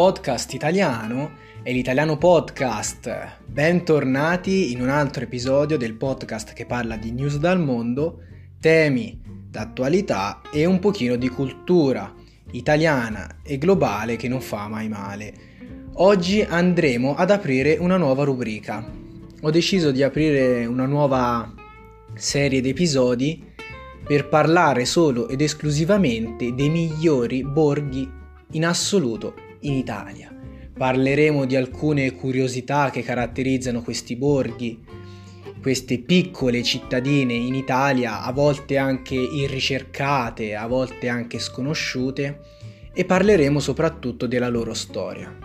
podcast italiano e l'italiano podcast. Bentornati in un altro episodio del podcast che parla di news dal mondo, temi d'attualità e un pochino di cultura italiana e globale che non fa mai male. Oggi andremo ad aprire una nuova rubrica. Ho deciso di aprire una nuova serie di episodi per parlare solo ed esclusivamente dei migliori borghi in assoluto in Italia. Parleremo di alcune curiosità che caratterizzano questi borghi, queste piccole cittadine in Italia, a volte anche irricercate, a volte anche sconosciute, e parleremo soprattutto della loro storia.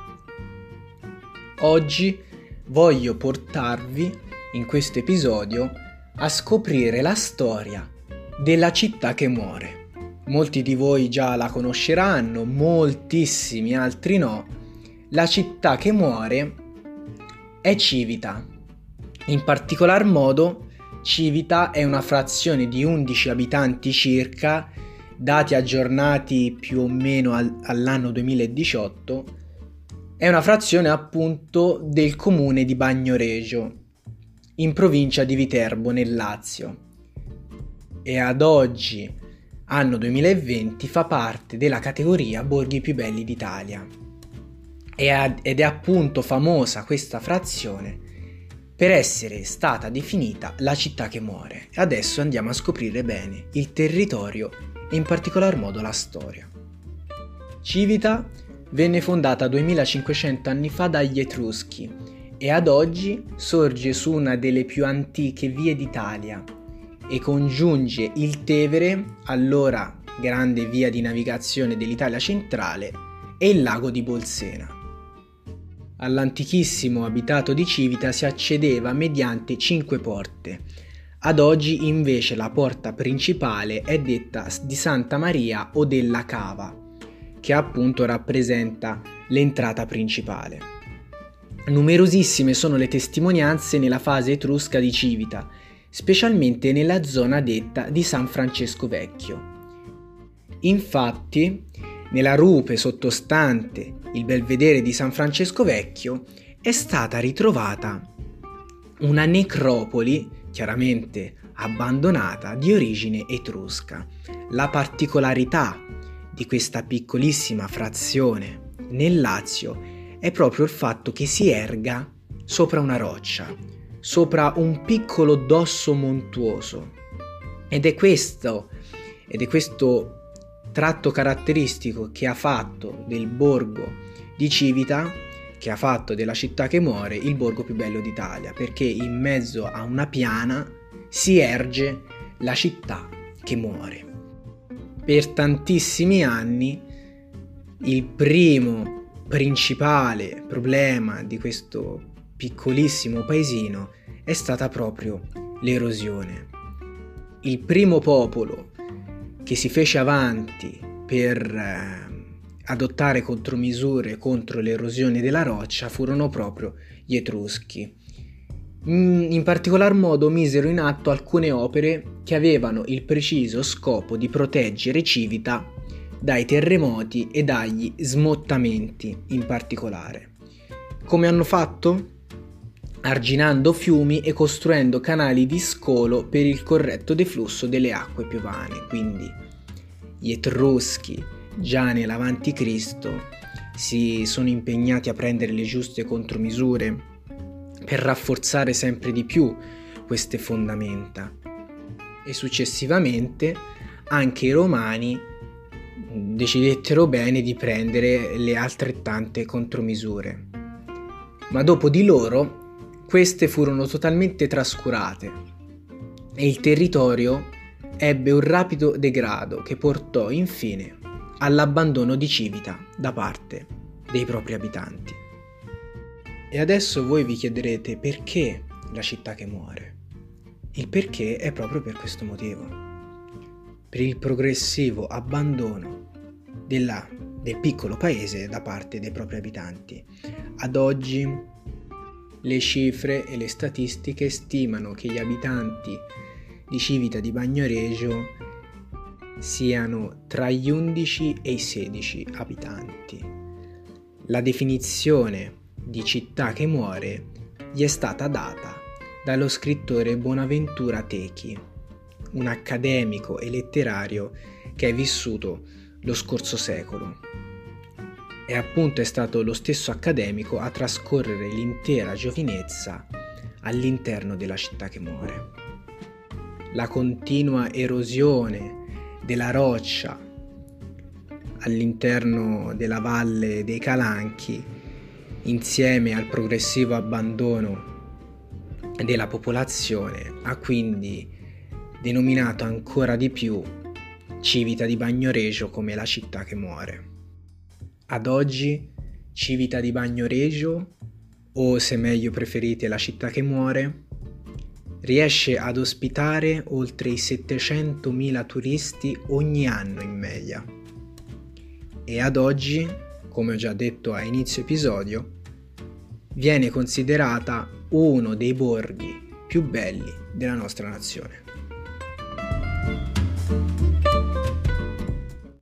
Oggi voglio portarvi in questo episodio a scoprire la storia della città che muore. Molti di voi già la conosceranno, moltissimi altri no. La città che muore è Civita. In particolar modo, Civita è una frazione di 11 abitanti circa, dati aggiornati più o meno al, all'anno 2018. È una frazione appunto del comune di Bagnoregio, in provincia di Viterbo, nel Lazio. E ad oggi anno 2020 fa parte della categoria Borghi più belli d'Italia. Ed è appunto famosa questa frazione per essere stata definita la città che muore. Adesso andiamo a scoprire bene il territorio e in particolar modo la storia. Civita venne fondata 2500 anni fa dagli Etruschi e ad oggi sorge su una delle più antiche vie d'Italia, e congiunge il Tevere, allora grande via di navigazione dell'Italia centrale, e il lago di Bolsena. All'antichissimo abitato di Civita si accedeva mediante cinque porte. Ad oggi invece la porta principale è detta di Santa Maria o della Cava, che appunto rappresenta l'entrata principale. Numerosissime sono le testimonianze nella fase etrusca di Civita, specialmente nella zona detta di San Francesco Vecchio. Infatti, nella rupe sottostante il belvedere di San Francesco Vecchio è stata ritrovata una necropoli, chiaramente abbandonata, di origine etrusca. La particolarità di questa piccolissima frazione nel Lazio è proprio il fatto che si erga sopra una roccia, sopra un piccolo dosso montuoso. Ed è questo, ed è questo tratto caratteristico che ha fatto del borgo di Civita, che ha fatto della città che muore il borgo più bello d'Italia, perché in mezzo a una piana si erge la città che muore. Per tantissimi anni il primo principale problema di questo piccolissimo paesino è stata proprio l'erosione. Il primo popolo che si fece avanti per eh, adottare contromisure contro l'erosione della roccia furono proprio gli Etruschi. Mm, in particolar modo misero in atto alcune opere che avevano il preciso scopo di proteggere Civita dai terremoti e dagli smottamenti in particolare. Come hanno fatto? Arginando fiumi e costruendo canali di scolo per il corretto deflusso delle acque piovane. Quindi gli Etruschi, già nell'avanti Cristo, si sono impegnati a prendere le giuste contromisure per rafforzare sempre di più queste fondamenta e successivamente anche i romani decidettero bene di prendere le altrettante contromisure. Ma dopo di loro queste furono totalmente trascurate e il territorio ebbe un rapido degrado che portò infine all'abbandono di Civita da parte dei propri abitanti. E adesso voi vi chiederete perché la città che muore. Il perché è proprio per questo motivo, per il progressivo abbandono della, del piccolo paese da parte dei propri abitanti. Ad oggi le cifre e le statistiche stimano che gli abitanti di Civita di Bagnoregio siano tra gli 11 e i 16 abitanti. La definizione di città che muore gli è stata data dallo scrittore Bonaventura Techi, un accademico e letterario che è vissuto lo scorso secolo. E appunto è stato lo stesso accademico a trascorrere l'intera giovinezza all'interno della città che muore. La continua erosione della roccia all'interno della valle dei Calanchi, insieme al progressivo abbandono della popolazione, ha quindi denominato ancora di più Civita di Bagnoregio come la città che muore. Ad oggi Civita di Bagnoregio, o se meglio preferite la città che muore, riesce ad ospitare oltre i 700.000 turisti ogni anno in media. E ad oggi, come ho già detto a inizio episodio, viene considerata uno dei borghi più belli della nostra nazione.